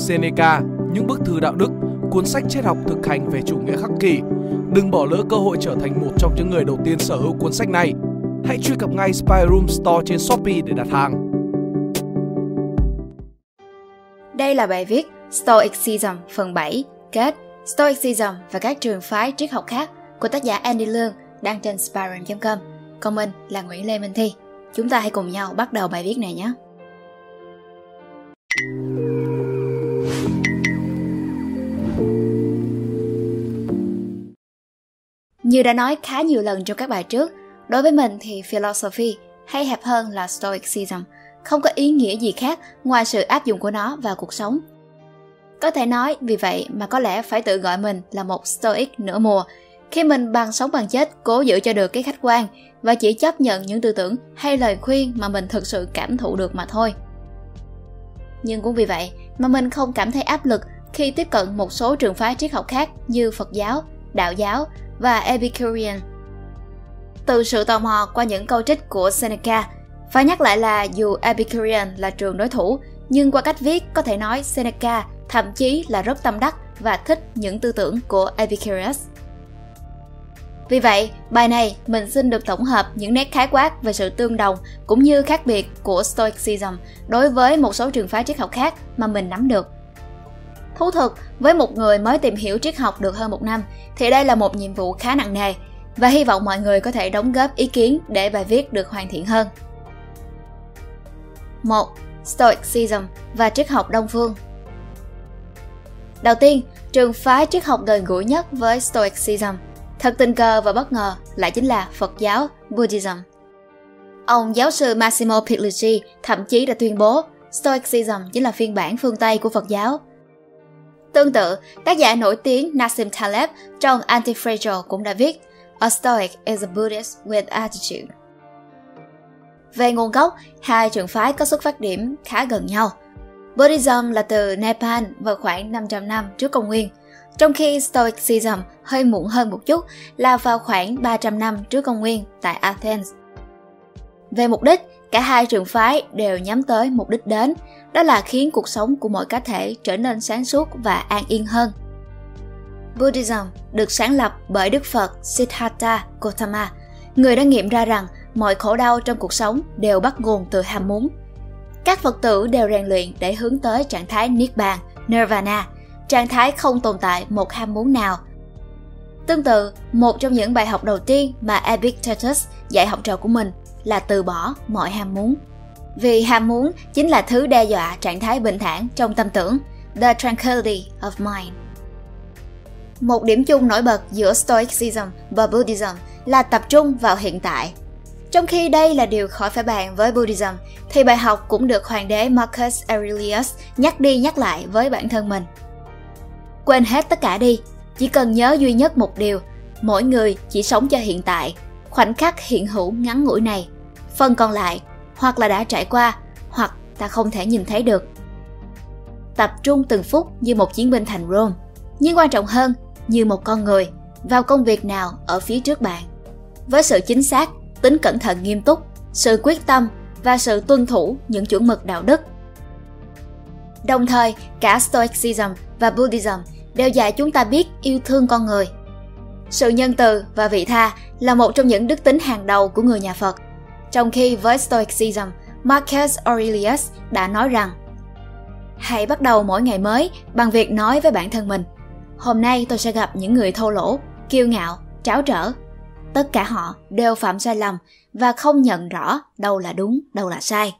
Seneca, những bức thư đạo đức, cuốn sách triết học thực hành về chủ nghĩa khắc kỷ. Đừng bỏ lỡ cơ hội trở thành một trong những người đầu tiên sở hữu cuốn sách này. Hãy truy cập ngay Spy Room Store trên Shopee để đặt hàng. Đây là bài viết Stoicism phần 7 kết Stoicism và các trường phái triết học khác của tác giả Andy Lương đăng trên spyroom.com. Còn mình là Nguyễn Lê Minh Thi. Chúng ta hãy cùng nhau bắt đầu bài viết này nhé. Như đã nói khá nhiều lần trong các bài trước, đối với mình thì philosophy hay hẹp hơn là stoicism không có ý nghĩa gì khác ngoài sự áp dụng của nó vào cuộc sống. Có thể nói vì vậy mà có lẽ phải tự gọi mình là một stoic nửa mùa khi mình bằng sống bằng chết cố giữ cho được cái khách quan và chỉ chấp nhận những tư tưởng hay lời khuyên mà mình thực sự cảm thụ được mà thôi. Nhưng cũng vì vậy mà mình không cảm thấy áp lực khi tiếp cận một số trường phái triết học khác như Phật giáo, Đạo giáo và Epicurean. Từ sự tò mò qua những câu trích của Seneca, phải nhắc lại là dù Epicurean là trường đối thủ, nhưng qua cách viết có thể nói Seneca thậm chí là rất tâm đắc và thích những tư tưởng của Epicurus. Vì vậy, bài này mình xin được tổng hợp những nét khái quát về sự tương đồng cũng như khác biệt của Stoicism đối với một số trường phái triết học khác mà mình nắm được. Thú thực, với một người mới tìm hiểu triết học được hơn một năm, thì đây là một nhiệm vụ khá nặng nề và hy vọng mọi người có thể đóng góp ý kiến để bài viết được hoàn thiện hơn. 1. Stoicism và triết học Đông phương Đầu tiên, trường phái triết học gần gũi nhất với Stoicism – Thật tình cờ và bất ngờ lại chính là Phật giáo, Buddhism. Ông giáo sư Massimo Pigliucci thậm chí đã tuyên bố Stoicism chính là phiên bản phương Tây của Phật giáo. Tương tự, tác giả nổi tiếng Nassim Taleb trong Anti-Fragile cũng đã viết A Stoic is a Buddhist with attitude. Về nguồn gốc, hai trường phái có xuất phát điểm khá gần nhau. Buddhism là từ Nepal vào khoảng 500 năm trước công nguyên, trong khi Stoicism hơi muộn hơn một chút là vào khoảng 300 năm trước công nguyên tại Athens. Về mục đích, cả hai trường phái đều nhắm tới mục đích đến, đó là khiến cuộc sống của mỗi cá thể trở nên sáng suốt và an yên hơn. Buddhism được sáng lập bởi Đức Phật Siddhartha Gautama, người đã nghiệm ra rằng mọi khổ đau trong cuộc sống đều bắt nguồn từ ham muốn. Các Phật tử đều rèn luyện để hướng tới trạng thái Niết Bàn, Nirvana, trạng thái không tồn tại một ham muốn nào. Tương tự, một trong những bài học đầu tiên mà Epictetus dạy học trò của mình là từ bỏ mọi ham muốn. Vì ham muốn chính là thứ đe dọa trạng thái bình thản trong tâm tưởng, the tranquility of mind. Một điểm chung nổi bật giữa Stoicism và Buddhism là tập trung vào hiện tại. Trong khi đây là điều khỏi phải bàn với Buddhism, thì bài học cũng được hoàng đế Marcus Aurelius nhắc đi nhắc lại với bản thân mình. Quên hết tất cả đi, chỉ cần nhớ duy nhất một điều, mỗi người chỉ sống cho hiện tại, khoảnh khắc hiện hữu ngắn ngủi này. Phần còn lại, hoặc là đã trải qua, hoặc ta không thể nhìn thấy được. Tập trung từng phút như một chiến binh thành Rome, nhưng quan trọng hơn, như một con người, vào công việc nào ở phía trước bạn. Với sự chính xác, tính cẩn thận nghiêm túc, sự quyết tâm và sự tuân thủ những chuẩn mực đạo đức. Đồng thời, cả Stoicism và Buddhism đều dạy chúng ta biết yêu thương con người. Sự nhân từ và vị tha là một trong những đức tính hàng đầu của người nhà Phật. Trong khi với Stoicism, Marcus Aurelius đã nói rằng Hãy bắt đầu mỗi ngày mới bằng việc nói với bản thân mình Hôm nay tôi sẽ gặp những người thô lỗ, kiêu ngạo, tráo trở. Tất cả họ đều phạm sai lầm và không nhận rõ đâu là đúng, đâu là sai.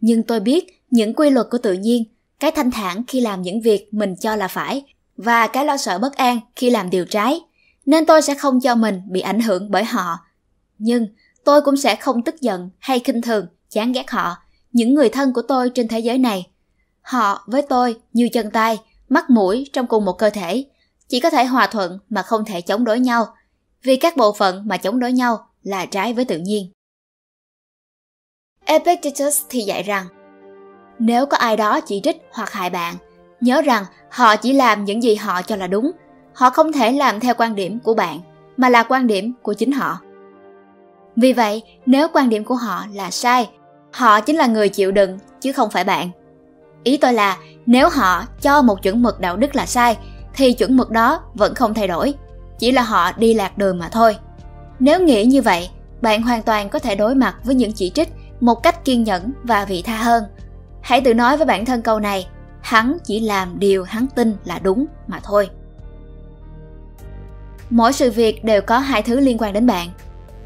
Nhưng tôi biết những quy luật của tự nhiên, cái thanh thản khi làm những việc mình cho là phải và cái lo sợ bất an khi làm điều trái, nên tôi sẽ không cho mình bị ảnh hưởng bởi họ. Nhưng tôi cũng sẽ không tức giận hay khinh thường, chán ghét họ, những người thân của tôi trên thế giới này. Họ với tôi như chân tay, mắt mũi trong cùng một cơ thể, chỉ có thể hòa thuận mà không thể chống đối nhau, vì các bộ phận mà chống đối nhau là trái với tự nhiên. Epictetus thì dạy rằng, nếu có ai đó chỉ trích hoặc hại bạn, Nhớ rằng họ chỉ làm những gì họ cho là đúng. Họ không thể làm theo quan điểm của bạn, mà là quan điểm của chính họ. Vì vậy, nếu quan điểm của họ là sai, họ chính là người chịu đựng chứ không phải bạn. Ý tôi là Nếu họ cho một chuẩn mực đạo đức là sai, thì chuẩn mực đó vẫn không thay đổi, chỉ là họ đi lạc đường mà thôi. Nếu nghĩ như vậy, bạn hoàn toàn có thể đối mặt với những chỉ trích một cách kiên nhẫn và vị tha hơn. Hãy tự nói với bản thân câu này, hắn chỉ làm điều hắn tin là đúng mà thôi. Mỗi sự việc đều có hai thứ liên quan đến bạn.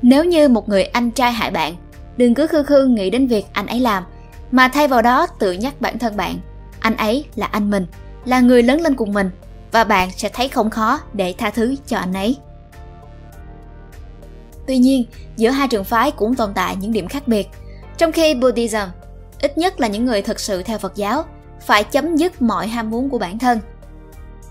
Nếu như một người anh trai hại bạn, đừng cứ khư khư nghĩ đến việc anh ấy làm, mà thay vào đó tự nhắc bản thân bạn, anh ấy là anh mình, là người lớn lên cùng mình và bạn sẽ thấy không khó để tha thứ cho anh ấy. Tuy nhiên, giữa hai trường phái cũng tồn tại những điểm khác biệt. Trong khi Buddhism, ít nhất là những người thực sự theo Phật giáo, phải chấm dứt mọi ham muốn của bản thân,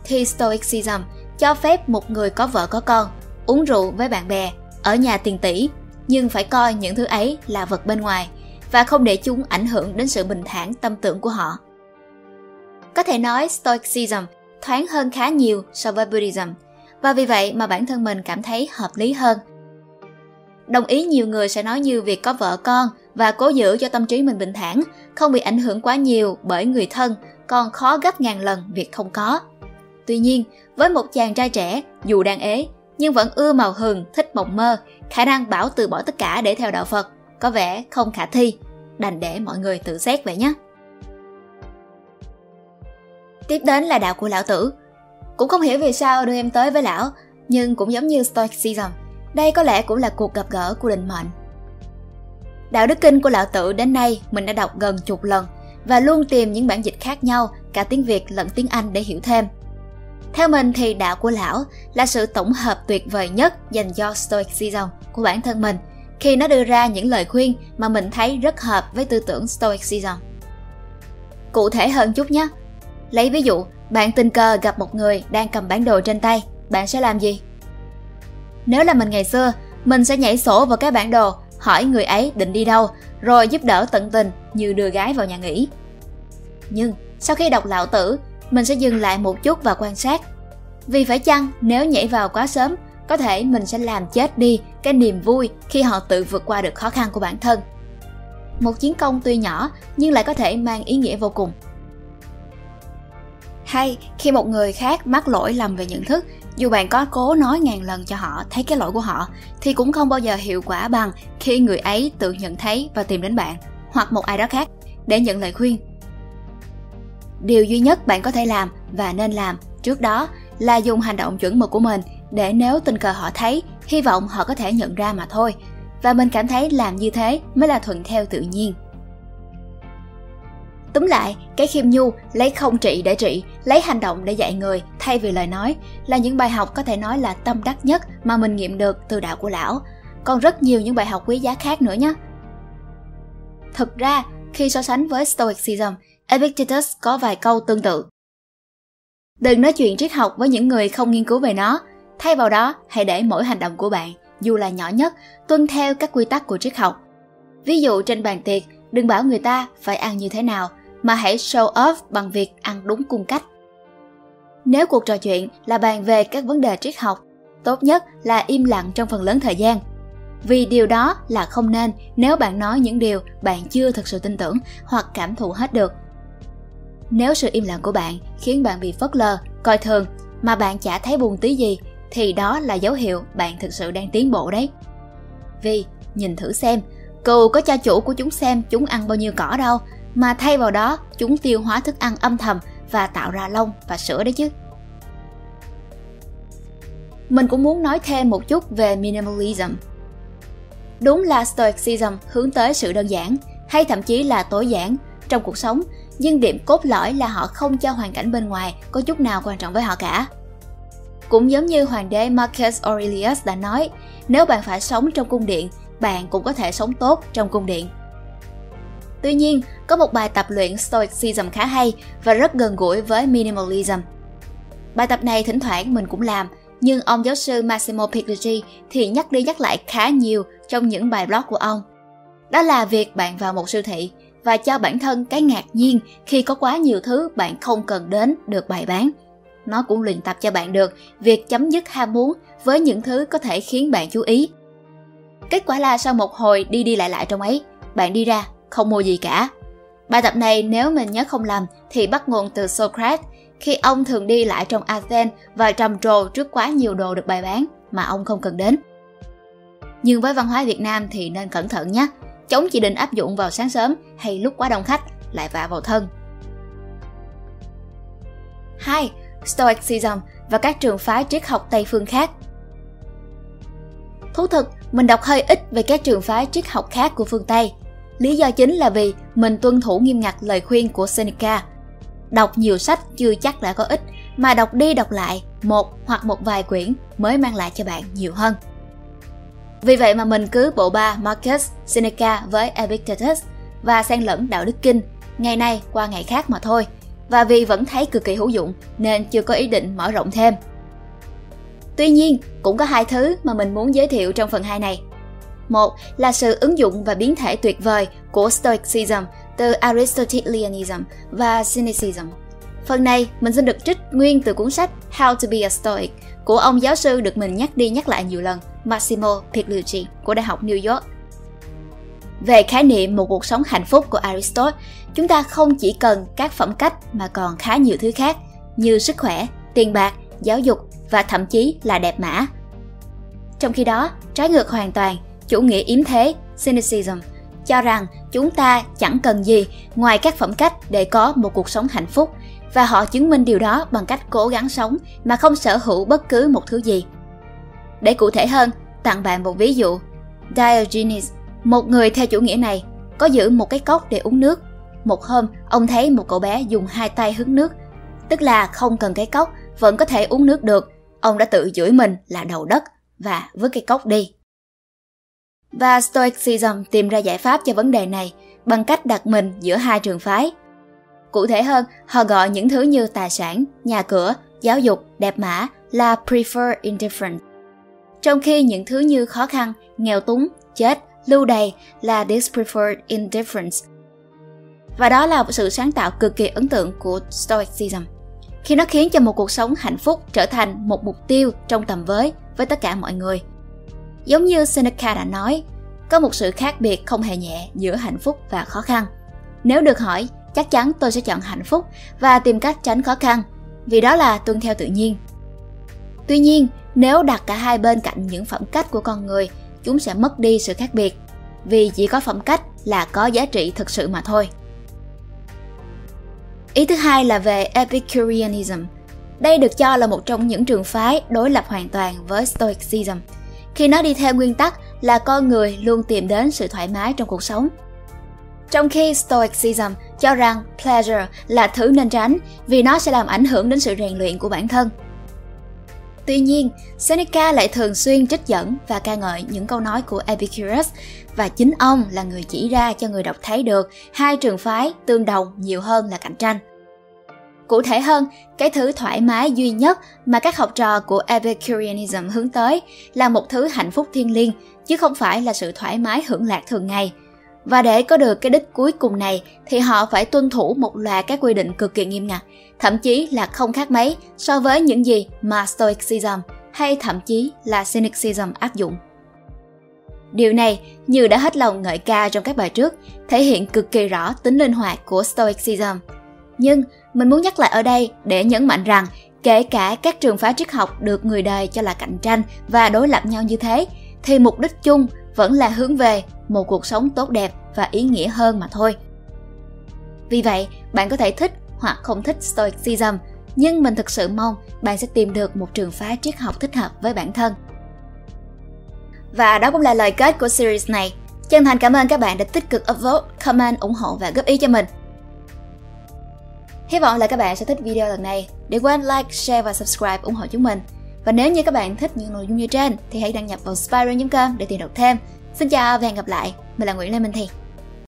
thì Stoicism cho phép một người có vợ có con uống rượu với bạn bè ở nhà tiền tỷ nhưng phải coi những thứ ấy là vật bên ngoài và không để chúng ảnh hưởng đến sự bình thản tâm tưởng của họ. Có thể nói Stoicism thoáng hơn khá nhiều so với Buddhism và vì vậy mà bản thân mình cảm thấy hợp lý hơn. Đồng ý nhiều người sẽ nói như việc có vợ con và cố giữ cho tâm trí mình bình thản, không bị ảnh hưởng quá nhiều bởi người thân, còn khó gấp ngàn lần việc không có. Tuy nhiên, với một chàng trai trẻ, dù đang ế, nhưng vẫn ưa màu hừng, thích mộng mơ, khả năng bảo từ bỏ tất cả để theo đạo Phật, có vẻ không khả thi. Đành để mọi người tự xét vậy nhé. Tiếp đến là đạo của lão tử. Cũng không hiểu vì sao đưa em tới với lão, nhưng cũng giống như Stoicism, đây có lẽ cũng là cuộc gặp gỡ của định mệnh. Đạo đức kinh của lão tử đến nay mình đã đọc gần chục lần và luôn tìm những bản dịch khác nhau cả tiếng Việt lẫn tiếng Anh để hiểu thêm. Theo mình thì đạo của lão là sự tổng hợp tuyệt vời nhất dành cho Stoicism của bản thân mình khi nó đưa ra những lời khuyên mà mình thấy rất hợp với tư tưởng Stoicism. Cụ thể hơn chút nhé. Lấy ví dụ, bạn tình cờ gặp một người đang cầm bản đồ trên tay, bạn sẽ làm gì? Nếu là mình ngày xưa, mình sẽ nhảy sổ vào cái bản đồ, hỏi người ấy định đi đâu, rồi giúp đỡ tận tình như đưa gái vào nhà nghỉ. Nhưng sau khi đọc lão tử mình sẽ dừng lại một chút và quan sát. Vì phải chăng nếu nhảy vào quá sớm, có thể mình sẽ làm chết đi cái niềm vui khi họ tự vượt qua được khó khăn của bản thân. Một chiến công tuy nhỏ nhưng lại có thể mang ý nghĩa vô cùng. Hay khi một người khác mắc lỗi lầm về nhận thức, dù bạn có cố nói ngàn lần cho họ thấy cái lỗi của họ thì cũng không bao giờ hiệu quả bằng khi người ấy tự nhận thấy và tìm đến bạn hoặc một ai đó khác để nhận lời khuyên điều duy nhất bạn có thể làm và nên làm trước đó là dùng hành động chuẩn mực của mình để nếu tình cờ họ thấy hy vọng họ có thể nhận ra mà thôi và mình cảm thấy làm như thế mới là thuận theo tự nhiên Túm lại, cái khiêm nhu lấy không trị để trị, lấy hành động để dạy người thay vì lời nói là những bài học có thể nói là tâm đắc nhất mà mình nghiệm được từ đạo của lão. Còn rất nhiều những bài học quý giá khác nữa nhé. Thực ra, khi so sánh với Stoicism Epictetus có vài câu tương tự. Đừng nói chuyện triết học với những người không nghiên cứu về nó, thay vào đó hãy để mỗi hành động của bạn, dù là nhỏ nhất, tuân theo các quy tắc của triết học. Ví dụ trên bàn tiệc, đừng bảo người ta phải ăn như thế nào, mà hãy show off bằng việc ăn đúng cung cách. Nếu cuộc trò chuyện là bàn về các vấn đề triết học, tốt nhất là im lặng trong phần lớn thời gian. Vì điều đó là không nên nếu bạn nói những điều bạn chưa thực sự tin tưởng hoặc cảm thụ hết được nếu sự im lặng của bạn khiến bạn bị phớt lờ, coi thường mà bạn chả thấy buồn tí gì thì đó là dấu hiệu bạn thực sự đang tiến bộ đấy. Vì nhìn thử xem, cừu có cho chủ của chúng xem chúng ăn bao nhiêu cỏ đâu, mà thay vào đó chúng tiêu hóa thức ăn âm thầm và tạo ra lông và sữa đấy chứ. Mình cũng muốn nói thêm một chút về minimalism. Đúng là Stoicism hướng tới sự đơn giản, hay thậm chí là tối giản trong cuộc sống nhưng điểm cốt lõi là họ không cho hoàn cảnh bên ngoài có chút nào quan trọng với họ cả. Cũng giống như hoàng đế Marcus Aurelius đã nói, nếu bạn phải sống trong cung điện, bạn cũng có thể sống tốt trong cung điện. Tuy nhiên, có một bài tập luyện Stoicism khá hay và rất gần gũi với Minimalism. Bài tập này thỉnh thoảng mình cũng làm, nhưng ông giáo sư Massimo Pigliucci thì nhắc đi nhắc lại khá nhiều trong những bài blog của ông. Đó là việc bạn vào một siêu thị, và cho bản thân cái ngạc nhiên khi có quá nhiều thứ bạn không cần đến được bày bán. Nó cũng luyện tập cho bạn được việc chấm dứt ham muốn với những thứ có thể khiến bạn chú ý. Kết quả là sau một hồi đi đi lại lại trong ấy, bạn đi ra không mua gì cả. Bài tập này nếu mình nhớ không lầm thì bắt nguồn từ Socrates khi ông thường đi lại trong Athens và trầm trồ trước quá nhiều đồ được bày bán mà ông không cần đến. Nhưng với văn hóa Việt Nam thì nên cẩn thận nhé, chống chỉ định áp dụng vào sáng sớm hay lúc quá đông khách lại vạ vào thân. 2. Stoicism và các trường phái triết học Tây phương khác. Thú thực, mình đọc hơi ít về các trường phái triết học khác của phương Tây. Lý do chính là vì mình tuân thủ nghiêm ngặt lời khuyên của Seneca. Đọc nhiều sách chưa chắc đã có ích, mà đọc đi đọc lại một hoặc một vài quyển mới mang lại cho bạn nhiều hơn. Vì vậy mà mình cứ bộ ba Marcus, Seneca với Epictetus và xen lẫn đạo đức kinh, ngày nay qua ngày khác mà thôi. Và vì vẫn thấy cực kỳ hữu dụng nên chưa có ý định mở rộng thêm. Tuy nhiên, cũng có hai thứ mà mình muốn giới thiệu trong phần 2 này. Một là sự ứng dụng và biến thể tuyệt vời của Stoicism từ Aristotelianism và Cynicism. Phần này, mình xin được trích nguyên từ cuốn sách How to be a Stoic của ông giáo sư được mình nhắc đi nhắc lại nhiều lần, Massimo Pigliucci của Đại học New York. Về khái niệm một cuộc sống hạnh phúc của Aristotle, chúng ta không chỉ cần các phẩm cách mà còn khá nhiều thứ khác như sức khỏe, tiền bạc, giáo dục và thậm chí là đẹp mã. Trong khi đó, trái ngược hoàn toàn, chủ nghĩa yếm thế, cynicism, cho rằng chúng ta chẳng cần gì ngoài các phẩm cách để có một cuộc sống hạnh phúc và họ chứng minh điều đó bằng cách cố gắng sống mà không sở hữu bất cứ một thứ gì. Để cụ thể hơn, tặng bạn một ví dụ. Diogenes, một người theo chủ nghĩa này, có giữ một cái cốc để uống nước. Một hôm, ông thấy một cậu bé dùng hai tay hứng nước, tức là không cần cái cốc, vẫn có thể uống nước được. Ông đã tự chửi mình là đầu đất và vứt cái cốc đi. Và Stoicism tìm ra giải pháp cho vấn đề này bằng cách đặt mình giữa hai trường phái. Cụ thể hơn, họ gọi những thứ như tài sản, nhà cửa, giáo dục, đẹp mã là prefer indifference. Trong khi những thứ như khó khăn, nghèo túng, chết, lưu đày là dispreferred indifference. Và đó là sự sáng tạo cực kỳ ấn tượng của Stoicism khi nó khiến cho một cuộc sống hạnh phúc trở thành một mục tiêu trong tầm với với tất cả mọi người. Giống như Seneca đã nói, có một sự khác biệt không hề nhẹ giữa hạnh phúc và khó khăn. Nếu được hỏi, chắc chắn tôi sẽ chọn hạnh phúc và tìm cách tránh khó khăn, vì đó là tuân theo tự nhiên. Tuy nhiên, nếu đặt cả hai bên cạnh những phẩm cách của con người, chúng sẽ mất đi sự khác biệt, vì chỉ có phẩm cách là có giá trị thực sự mà thôi. Ý thứ hai là về Epicureanism. Đây được cho là một trong những trường phái đối lập hoàn toàn với Stoicism, khi nó đi theo nguyên tắc là con người luôn tìm đến sự thoải mái trong cuộc sống. Trong khi Stoicism cho rằng pleasure là thứ nên tránh vì nó sẽ làm ảnh hưởng đến sự rèn luyện của bản thân. Tuy nhiên, Seneca lại thường xuyên trích dẫn và ca ngợi những câu nói của Epicurus và chính ông là người chỉ ra cho người đọc thấy được hai trường phái tương đồng nhiều hơn là cạnh tranh. Cụ thể hơn, cái thứ thoải mái duy nhất mà các học trò của Epicureanism hướng tới là một thứ hạnh phúc thiêng liêng, chứ không phải là sự thoải mái hưởng lạc thường ngày. Và để có được cái đích cuối cùng này thì họ phải tuân thủ một loạt các quy định cực kỳ nghiêm ngặt, thậm chí là không khác mấy so với những gì mà Stoicism hay thậm chí là Cynicism áp dụng. Điều này, như đã hết lòng ngợi ca trong các bài trước, thể hiện cực kỳ rõ tính linh hoạt của Stoicism. Nhưng mình muốn nhắc lại ở đây để nhấn mạnh rằng kể cả các trường phái triết học được người đời cho là cạnh tranh và đối lập nhau như thế, thì mục đích chung vẫn là hướng về một cuộc sống tốt đẹp và ý nghĩa hơn mà thôi. Vì vậy, bạn có thể thích hoặc không thích Stoicism, nhưng mình thực sự mong bạn sẽ tìm được một trường phái triết học thích hợp với bản thân. Và đó cũng là lời kết của series này. Chân thành cảm ơn các bạn đã tích cực upvote, comment, ủng hộ và góp ý cho mình. Hy vọng là các bạn sẽ thích video lần này. Đừng quên like, share và subscribe ủng hộ chúng mình. Và nếu như các bạn thích những nội dung như trên, thì hãy đăng nhập vào spiral.com để tìm đọc thêm. Xin chào và hẹn gặp lại. Mình là Nguyễn Lê Minh Thi.